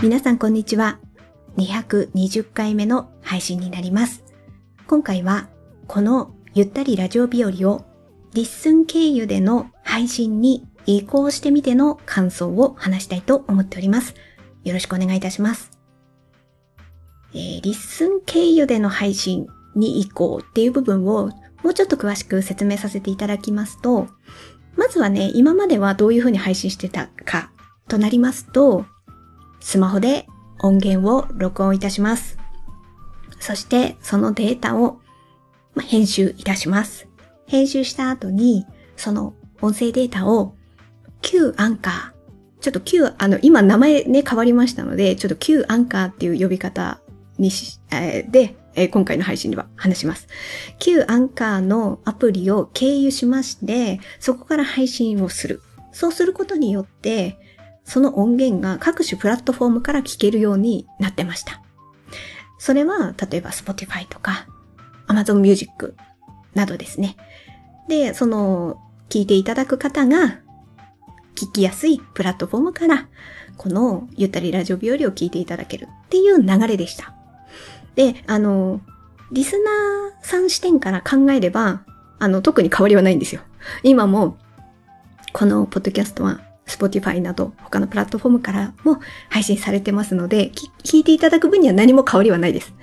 皆さんこんにちは。220回目の配信になります。今回はこのゆったりラジオ日和を LISTEN 経由での配信に移行してみての感想を話したいと思っております。よろしくお願いいたします。えー、 LISTEN 経由での配信に移行っていう部分をもうちょっと詳しく説明させていただきますと、まずはね、今まではどういうふうに配信してたかとなりますと、スマホで音源を録音いたします。そしてそのデータを編集いたします。編集した後に、その音声データを Q アンカー、ちょっと Q、あの、今名前ね変わりましたので、ちょっと Q アンカーっていう呼び方にし、えー、で、えー、今回の配信では話します。Q アンカーのアプリを経由しまして、そこから配信をする。そうすることによって、その音源が各種プラットフォームから聞けるようになってました。それは、例えば Spotify とか Amazon Music などですね。で、その、聞いていただく方が、聞きやすいプラットフォームから、このゆったりラジオ日和を聞いていただけるっていう流れでした。で、あの、リスナーさん視点から考えれば、あの、特に変わりはないんですよ。今も、このポッドキャストは Spotify など他のプラットフォームからも配信されてますので、聞いていただく分には何も変わりはないです。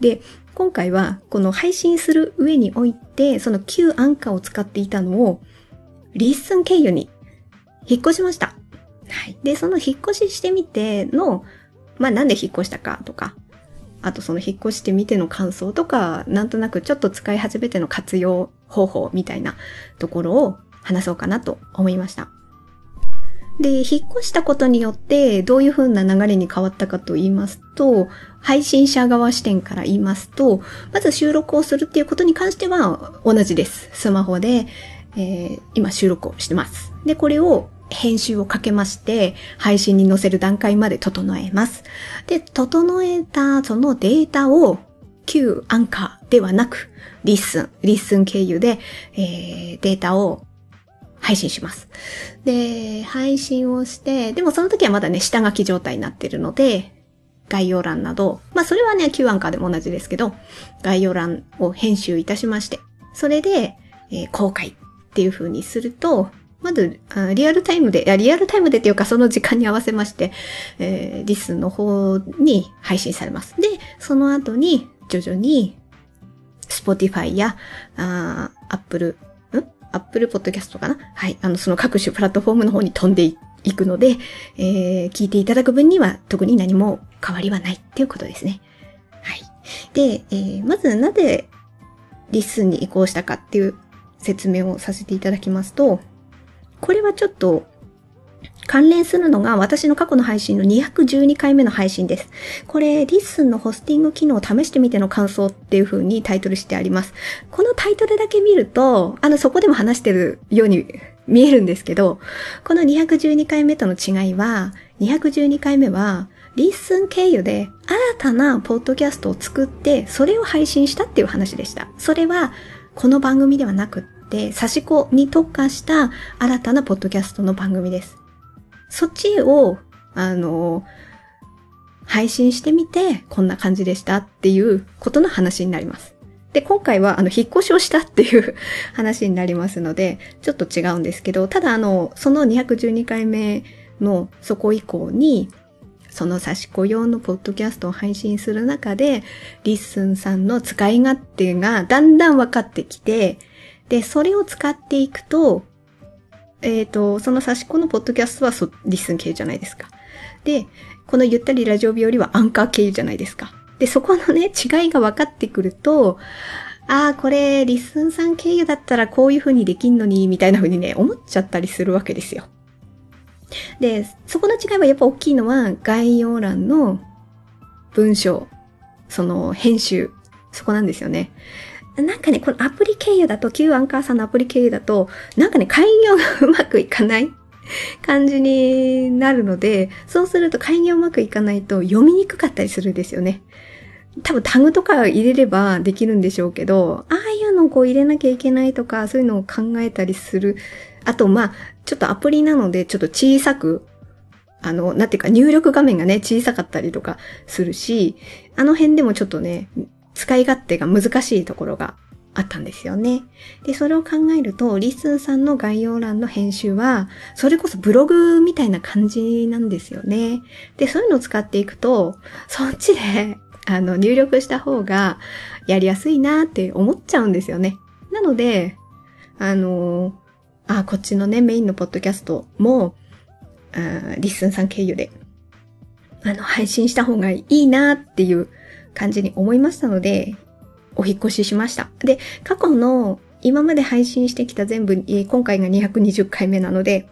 で、今回はこの配信する上において、その旧アンカーを使っていたのを、 LISTEN 経由に引っ越しました。はい。で、その引っ越ししてみての、まあなんで引っ越したかとか、あとその引っ越してみての感想とか、なんとなくちょっと使い始めての活用方法みたいなところを話そうかなと思いました。で、引っ越したことによってどういう風な流れに変わったかと言いますと、配信者側視点から言いますと、まず収録をするっていうことに関しては同じです。スマホで、えー、今収録をしてます。で、これを編集をかけまして、配信に載せる段階まで整えます。で、整えたそのデータを旧アンカーではなく、 LISTEN、LISTEN 経由で、えー、データを配信します。で、配信をして、でもその時はまだね、下書き状態になってるので、概要欄など、まあそれはね、Q アンカーでも同じですけど、概要欄を編集いたしまして、それで、えー、公開っていう風にすると、まずリアルタイムで、や、リアルタイムでっていうかその時間に合わせまして、えー、 LISTEN の方に配信されます。で、その後に徐々に Spotify やあ Apple Podcast かな？はい。あの、その各種プラットフォームの方に飛んでいくので、えー、聞いていただく分には特に何も変わりはないっていうことですね。はい。で、えー、まずなぜ LISTEN に移行したかっていう説明をさせていただきますと、これはちょっと関連するのが私の過去の配信の212回目の配信です。これ、 LISTEN のホスティング機能を試してみての感想っていう風にタイトルしてあります。このタイトルだけ見ると、あの、そこでも話してるように見えるんですけど、この212回目との違いは、212回目は、 LISTEN 経由で新たなポッドキャストを作って、それを配信したっていう話でした。それは、この番組ではなくって、差し子に特化した新たなポッドキャストの番組です。そっちを、あの、配信してみて、こんな感じでしたっていうことの話になります。で、今回は、あの、引っ越しをしたっていう 話になりますので、ちょっと違うんですけど、ただ、あの、その212回目のそこ以降に、その差し子用のポッドキャストを配信する中で、LISTEN さんの使い勝手がだんだん分かってきて、で、それを使っていくと、えっ、ー、と、その刺し子のポッドキャストはそ LISTEN 経由じゃないですか。で、このゆったりラジオ日和はアンカー経由じゃないですか。で、そこのね、違いが分かってくると、ああ、これ、 LISTEN さん経由だったらこういう風にできんのに、みたいな風にね、思っちゃったりするわけですよ。で、そこの違いはやっぱ大きいのは、概要欄の文章、その編集、そこなんですよね。なんかね、このアプリ経由だと、旧アンカーさんのアプリ経由だと、なんかね、開業がうまくいかない 感じになるので、そうすると開業うまくいかないと読みにくかったりするんですよね。多分タグとか入れればできるんでしょうけど、ああいうのをこう入れなきゃいけないとか、そういうのを考えたりする。あと、まあ、ちょっとアプリなので、ちょっと小さくあの、なんていうか入力画面がね、小さかったりとかするし、あの辺でもちょっとね、使い勝手が難しいところがあったんですよね。で、それを考えると、 LISTEN さんの概要欄の編集は、それこそブログみたいな感じなんですよね。で、そういうのを使っていくと、そっちで、あの、入力した方がやりやすいなって思っちゃうんですよね。なので、あの、あ、こっちのね、メインのポッドキャストも、あ LISTEN さん経由で、あの、配信した方がいいなっていう感じに思いましたので、お引越ししました。で、過去の今まで配信してきた全部、今回が220回目なので、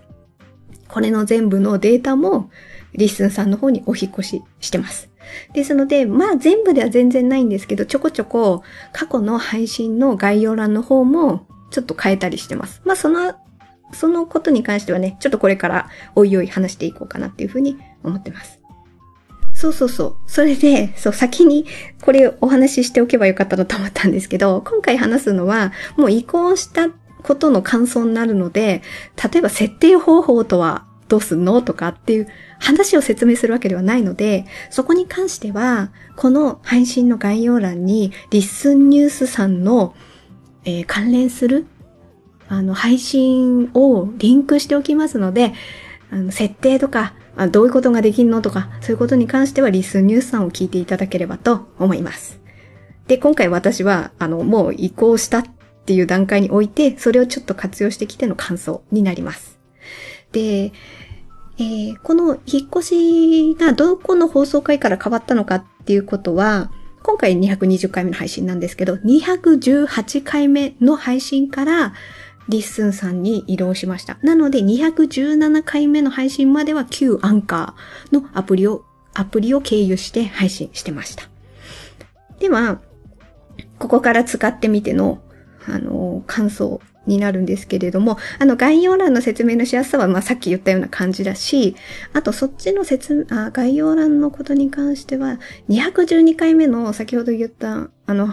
これの全部のデータも LISTEN さんの方にお引越ししてます。ですので、まあ全部では全然ないんですけど、ちょこちょこ過去の配信の概要欄の方もちょっと変えたりしてます。まあその、そのことに関してはね、ちょっとこれからおいおい話していこうかなっていうふうに思ってます。そうそうそう。それで、そう、先にこれお話ししておけばよかったなと思ったんですけど、今回話すのは、もう移行したことの感想になるので、例えば設定方法とはどうすんのとかっていう話を説明するわけではないので、そこに関しては、この配信の概要欄に、リッスンニュースさんの、えー、関連する、あの、配信をリンクしておきますので、あの、設定とか、あどういうことができんのとか、そういうことに関してはリスニュースさんを聞いていただければと思います。で、今回私は、あの、もう移行したっていう段階において、それをちょっと活用してきての感想になります。で、えー、この引っ越しがどこの放送回から変わったのかっていうことは、今回220回目の配信なんですけど、218回目の配信から、 LISTEN さんに移動しました。なので217回目の配信までは旧アンカーのアプリを、アプリを経由して配信してました。では、ここから使ってみての、あの、感想になるんですけれども、あの概要欄の説明のしやすさは、まあ、さっき言ったような感じだし、あとそっちの説あ、概要欄のことに関しては、212回目の先ほど言った、あの、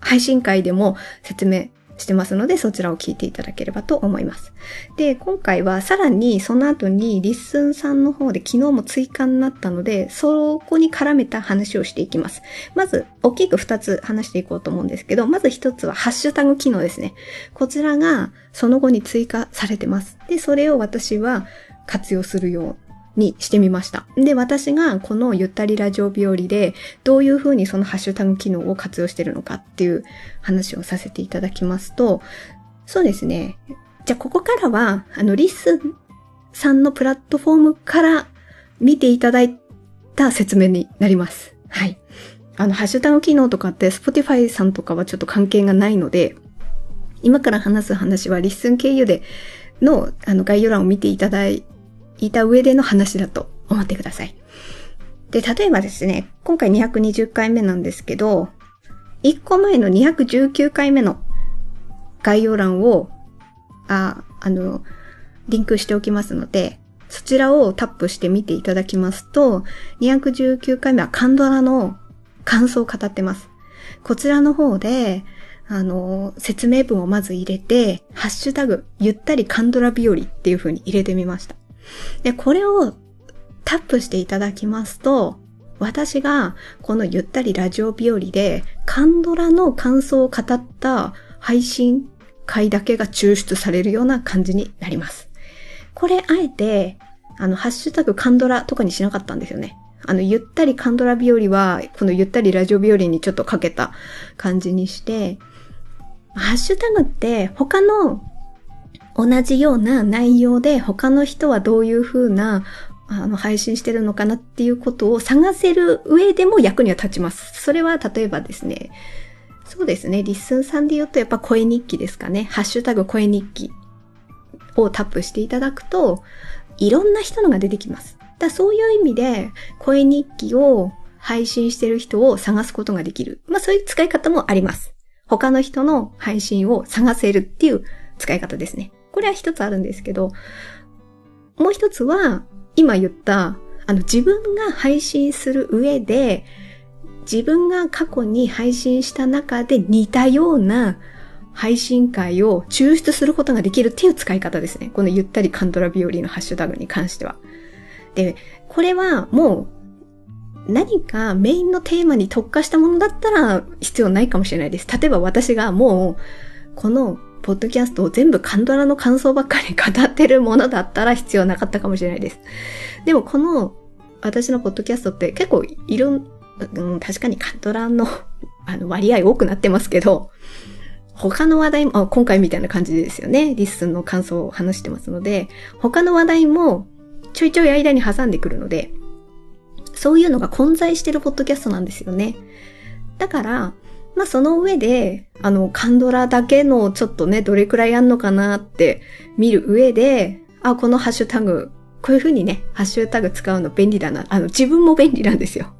配信回でも説明してますので、そちらを聞いていただければと思います。で、今回はさらにその後に LISTEN さんの方で機能も追加になったので、そこに絡めた話をしていきます。まず、大きく2つ話していこうと思うんですけど、まず1つはハッシュタグ機能ですね。こちらがその後に追加されてます。で、それを私は活用するようにしてみました。で、私がこのゆったりラジオ日和でどういうふうにそのハッシュタグ機能を活用してるのかっていう話をさせていただきますと、そうですね。じゃあここからは、あの、リスさんのプラットフォームから見ていただいた説明になります。はい。あの、ハッシュタグ機能とかって Spotify さんとかはちょっと関係がないので、今から話す話は LISTEN 経由でのあの概要欄を見ていただいた上での話だと思ってください。で、例えばですね、今回220回目なんですけど、1個前の219回目の概要欄を、あ、あの、リンクしておきますので、そちらをタップして見ていただきますと、219回目はカンドラの感想を語ってます。こちらの方で、あの、説明文をまず入れて、ハッシュタグ、ゆったりカンドラ日和っていう風に入れてみました。で、これをタップしていただきますと、私がこのゆったりラジオ日和でカンドラの感想を語った配信会だけが抽出されるような感じになります。これあえて、あの、ハッシュタグカンドラとかにしなかったんですよね。あの、ゆったりカンドラ日和は、このゆったりラジオ日和にちょっとかけた感じにして、ハッシュタグって他の同じような内容で他の人はどういう風なあの配信してるのかなっていうことを探せる上でも役には立ちます。それは例えばですね、そうですね、 LISTEN さんで言うとやっぱ声日記ですかね。ハッシュタグ声日記をタップしていただくと、いろんな人のが出てきます。だそういう意味で、声日記を配信してる人を探すことができる。まあそういう使い方もあります。他の人の配信を探せるっていう使い方ですね。これは一つあるんですけど、もう一つは、今言った、あの、自分が配信する上で、自分が過去に配信した中で似たような配信会を抽出することができるっていう使い方ですね。このゆったりカントラ日和のハッシュタグに関しては。で、これはもう何かメインのテーマに特化したものだったら必要ないかもしれないです。例えば私がもうこのポッドキャストを全部カンドラの感想ばっかり語ってるものだったら必要なかったかもしれないです。でもこの私のポッドキャストって結構いろん、うん、確かにカンドラの あの割合多くなってますけど、他の話題も、今回みたいな感じですよね。 LISTEN の感想を話してますので、他の話題もちょいちょい間に挟んでくるので、そういうのが混在してるポッドキャストなんですよね。だから、まあその上で、あの、カンドラだけのちょっとね、どれくらいあんのかなって見る上で、あ、このハッシュタグ、こういう風にね、ハッシュタグ使うの便利だな。あの、自分も便利なんですよ。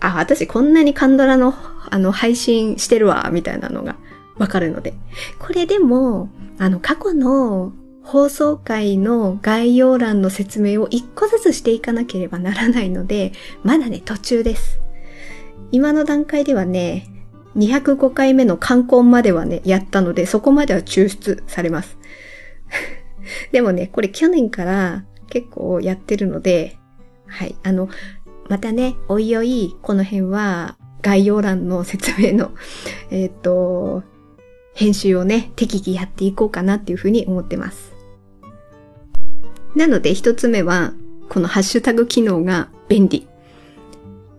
あ、私こんなにカンドラの、あの、配信してるわ、みたいなのがわかるので。これでも、あの、過去の放送回の概要欄の説明を一個ずつしていかなければならないので、まだね、途中です。今の段階ではね、205回目の観光まではね、やったので、そこまでは抽出されます。でもね、これ去年から結構やってるので、はい。あの、またね、おいおい、この辺は概要欄の説明の、えっ、ー、と、編集をね、適宜やっていこうかなっていうふうに思ってます。なので一つ目は、このハッシュタグ機能が便利。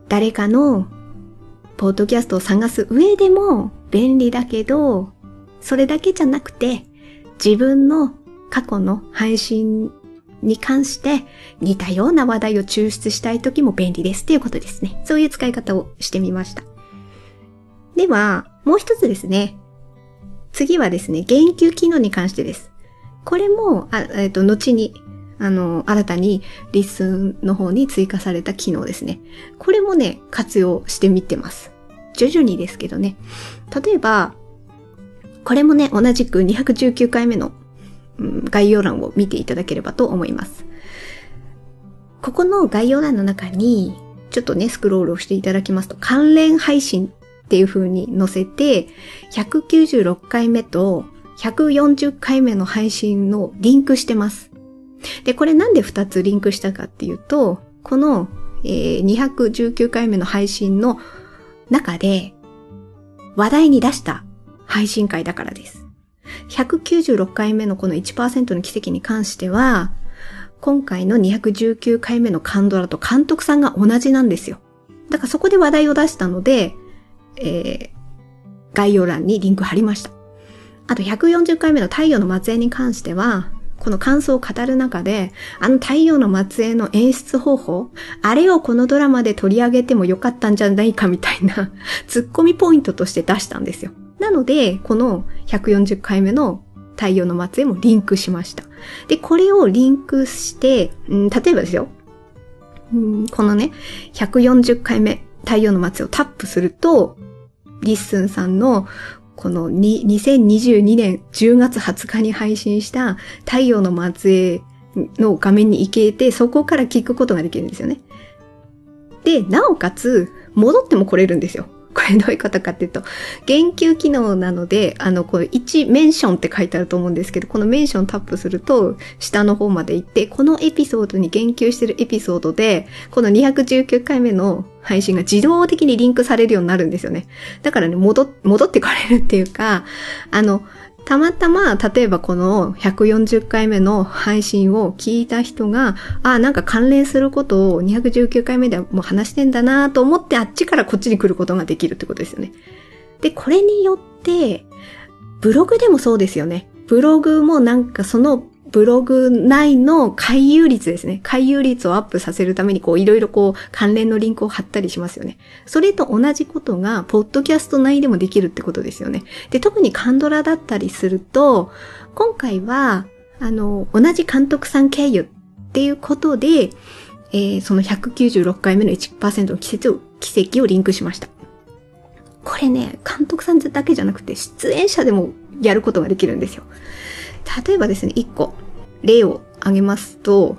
誰かのポッドキャストを探す上でも便利だけど、それだけじゃなくて、自分の過去の配信に関して似たような話題を抽出したい時も便利ですっていうことですね。そういう使い方をしてみました。では、もう一つですね。次はですね、言及機能に関してです。これも、あえっ、ー、と、後に、あの、新たに LISTEN の方に追加された機能ですね。これもね、活用してみてます。徐々にですけどね。例えば、これもね、同じく219回目の、うん、概要欄を見ていただければと思います。ここの概要欄の中に、ちょっとね、スクロールをしていただきますと、関連配信っていう風に載せて、196回目と140回目の配信のリンクしてます。で、これなんで2つリンクしたかっていうと、この、えー、219回目の配信の中で話題に出した配信会だからです。196回目のこの1%の奇跡に関しては、今回の219回目のカンドラと監督さんが同じなんですよ。だからそこで話題を出したので、えー、概要欄にリンク貼りました。あと140回目の太陽の末裔に関しては、この感想を語る中で、あの太陽の末裔の演出方法、あれをこのドラマで取り上げてもよかったんじゃないかみたいな ツッコミポイントとして出したんですよ。なので、この140回目の太陽の末裔もリンクしました。で、これをリンクして、うん、例えばですよ。うん、このね、140回目太陽の末裔をタップすると、 LISTEN さんのこの2022年10月20日に配信した太陽の末裔の画面に行けて、そこから聞くことができるんですよね。で、なおかつ、戻っても来れるんですよ。これどういうことかっていうと、言及機能なので、あの、こう、1メンションって書いてあると思うんですけど、このメンションタップすると、下の方まで行って、このエピソードに言及してるエピソードで、この219回目の配信が自動的にリンクされるようになるんですよね。だからね、戻、戻ってこれるっていうか、あの、たまたま、例えばこの140回目の配信を聞いた人が、あ、なんか関連することを219回目ではもう話してんだなと思ってあっちからこっちに来ることができるってことですよね。で、これによって、ブログでもそうですよね。ブログもなんかそのブログ内の回遊率ですね。回遊率をアップさせるために、こう、いろいろこう、関連のリンクを貼ったりしますよね。それと同じことが、ポッドキャスト内でもできるってことですよね。で、特にカンドラだったりすると、今回は、あの、同じ監督さん経由っていうことで、えー、その196回目の1%の奇跡を奇跡をリンクしました。これね、監督さんだけじゃなくて、出演者でもやることができるんですよ。例えばですね、1個、例を挙げますと、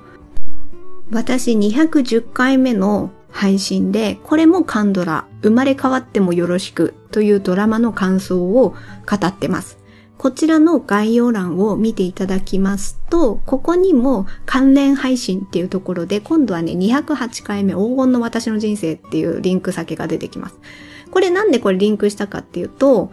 私210回目の配信で、これもカンドラ、生まれ変わってもよろしくというドラマの感想を語ってます。こちらの概要欄を見ていただきますと、ここにも関連配信っていうところで、今度はね、208回目黄金の私の人生っていうリンク先が出てきます。これなんでこれリンクしたかっていうと、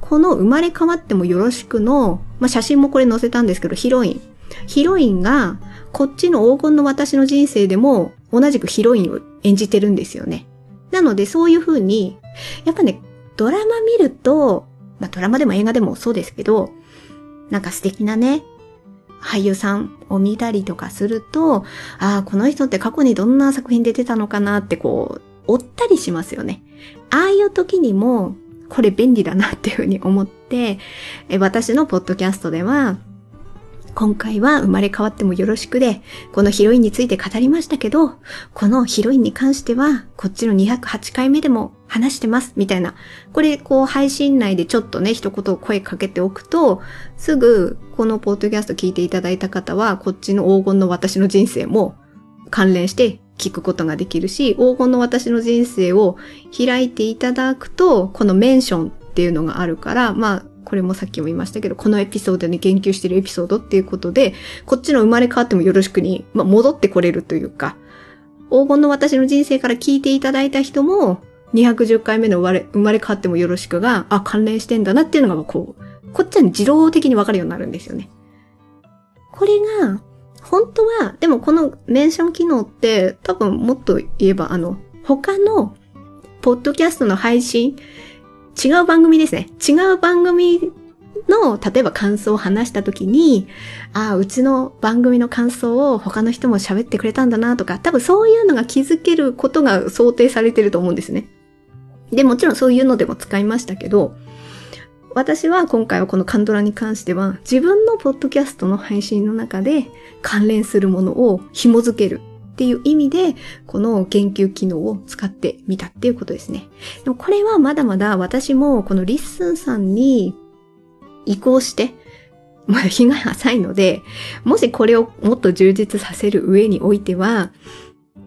この生まれ変わってもよろしくの、まあ、写真もこれ載せたんですけど、ヒロイン。ヒロインが、こっちの黄金の私の人生でも同じくヒロインを演じてるんですよね。なのでそういう風に、やっぱね、ドラマ見ると、まあ、ドラマでも映画でもそうですけど、なんか素敵なね、俳優さんを見たりとかすると、ああ、この人って過去にどんな作品出てたのかなってこう、追ったりしますよね。ああいう時にも、これ便利だなっていうふうに思って、私のポッドキャストでは、今回は生まれ変わってもよろしくで、このヒロインについて語りましたけど、このヒロインに関しては、こっちの208回目でも話してます、みたいな。これ、こう、配信内でちょっとね、一言声かけておくと、すぐ、このポッドキャスト聞いていただいた方は、こっちの黄金の私の人生も関連して聞くことができるし、黄金の私の人生を開いていただくと、このメンションっていうのがあるから、まあ、これもさっきも言いましたけど、このエピソードに言及してるエピソードっていうことで、こっちの生まれ変わってもよろしくに、まあ、戻ってこれるというか、黄金の私の人生から聞いていただいた人も、210回目の生まれ、生まれ変わってもよろしくが、あ、関連してんだなっていうのが、こう、こっちは自動的にわかるようになるんですよね。これが、本当は、でもこのメンション機能って多分もっと言えば、あの、他の、ポッドキャストの配信、違う番組ですね。違う番組の、例えば感想を話した時に、ああ、うちの番組の感想を他の人も喋ってくれたんだなとか、多分そういうのが気づけることが想定されてると思うんですね。で、もちろんそういうのでも使いましたけど、私は今回はこのカンドラに関しては自分のポッドキャストの配信の中で関連するものを紐づけるっていう意味で、この言及機能を使ってみたっていうことですね。でもこれはまだまだ私もこの LISTEN さんに移行して、まあ日が浅いので、もしこれをもっと充実させる上においては、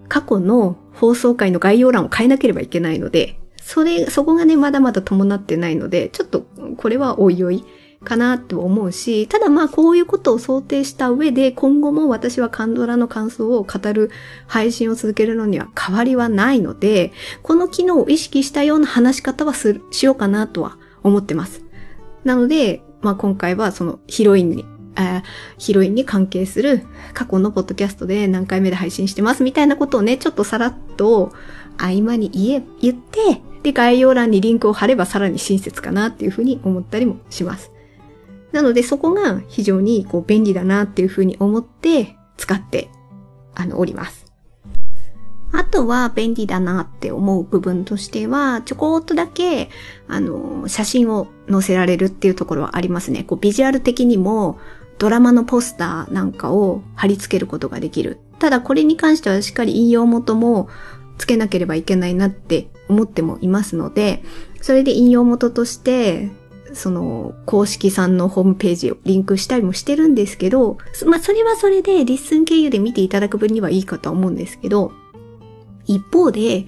過去の放送回の概要欄を変えなければいけないので、それ、そこがね、まだまだ伴ってないので、ちょっと、これはおいおいかなと思うし、ただまあこういうことを想定した上で、今後も私はカンドラの感想を語る配信を続けるのには変わりはないので、この機能を意識したような話し方はする、しようかなとは思ってます。なので、まあ今回はそのヒロインにヒロインに関係する過去のポッドキャストで何回目で配信してますみたいなことをね、ちょっとさらっと合間に言え、言って、で、概要欄にリンクを貼ればさらに親切かなっていうふうに思ったりもします。なのでそこが非常にこう便利だなっていうふうに思って使ってあのおります。あとは便利だなって思う部分としては、ちょこっとだけ、あの、写真を載せられるっていうところはありますね。こうビジュアル的にも、ドラマのポスターなんかを貼り付けることができる。ただこれに関してはしっかり引用元もつけなければいけないなって思ってもいますので、それで引用元として、その公式さんのホームページをリンクしたりもしてるんですけど、まあそれはそれで LISTEN 経由で見ていただく分にはいいかと思うんですけど、一方で、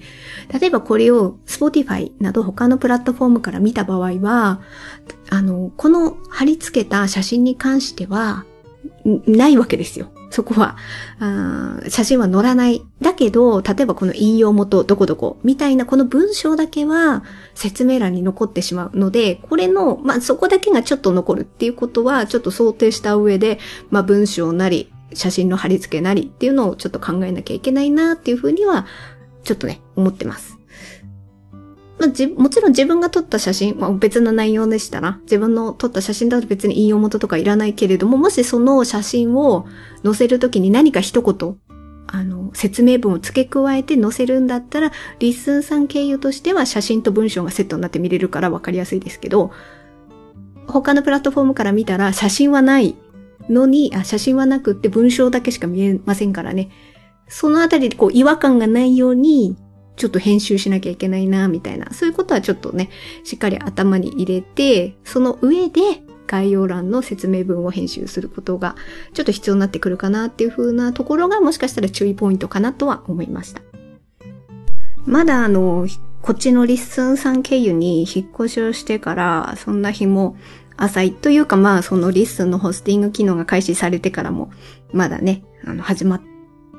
例えばこれを Spotify など他のプラットフォームから見た場合は、あの、この貼り付けた写真に関しては、ないわけですよ。そこは、写真は載らない。だけど、例えばこの引用元どこどこみたいなこの文章だけは説明欄に残ってしまうので、これの、まあ、そこだけがちょっと残るっていうことはちょっと想定した上で、まあ、文章なり、写真の貼り付けなりっていうのをちょっと考えなきゃいけないなっていうふうには、ちょっとね、思ってます。まあ、じ、もちろん自分が撮った写真、まあ、別の内容でしたら、自分の撮った写真だと別に引用元とかいらないけれども、もしその写真を載せるときに何か一言、あの、説明文を付け加えて載せるんだったら、LISTEN さん経由としては写真と文章がセットになって見れるから分かりやすいですけど、他のプラットフォームから見たら写真はないのに、あ、写真はなくって文章だけしか見えませんからね。そのあたりでこう違和感がないように、ちょっと編集しなきゃいけないな、みたいな、そういうことはちょっとね、しっかり頭に入れて、その上で概要欄の説明文を編集することがちょっと必要になってくるかなっていう風なところがもしかしたら注意ポイントかなとは思いました。まだあの、こっちの LISTEN さん経由に引っ越しをしてから、そんな日も浅いというかまあその LISTEN のホスティング機能が開始されてからもまだね、あの始まっ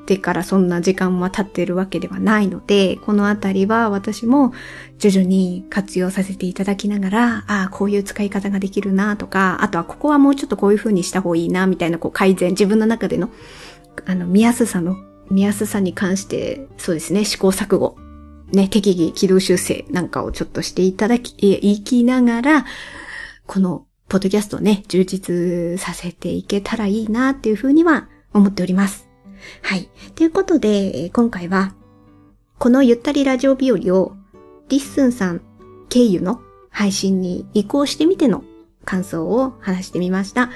てからそんな時間は経ってるわけではないので、このあたりは私も徐々に活用させていただきながら、ああ、こういう使い方ができるなとか、あとはここはもうちょっとこういう風にした方がいいなみたいなこう改善、自分の中でのあの見やすさの、見やすさに関してそうですね、試行錯誤ね、適宜軌道修正なんかをちょっとしていただき、言いきながら、このポッドキャストをね、充実させていけたらいいなっていうふうには思っております。はい。ということで、今回は、このゆったりラジオ日和を、 LISTEN さん経由の配信に移行してみての感想を話してみました。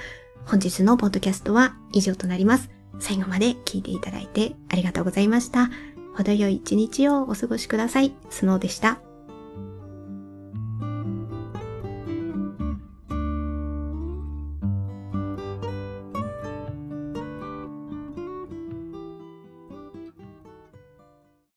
本日のポッドキャストは以上となります。最後まで聞いていただいてありがとうございました。程よい一日をお過ごしください。スノーでした。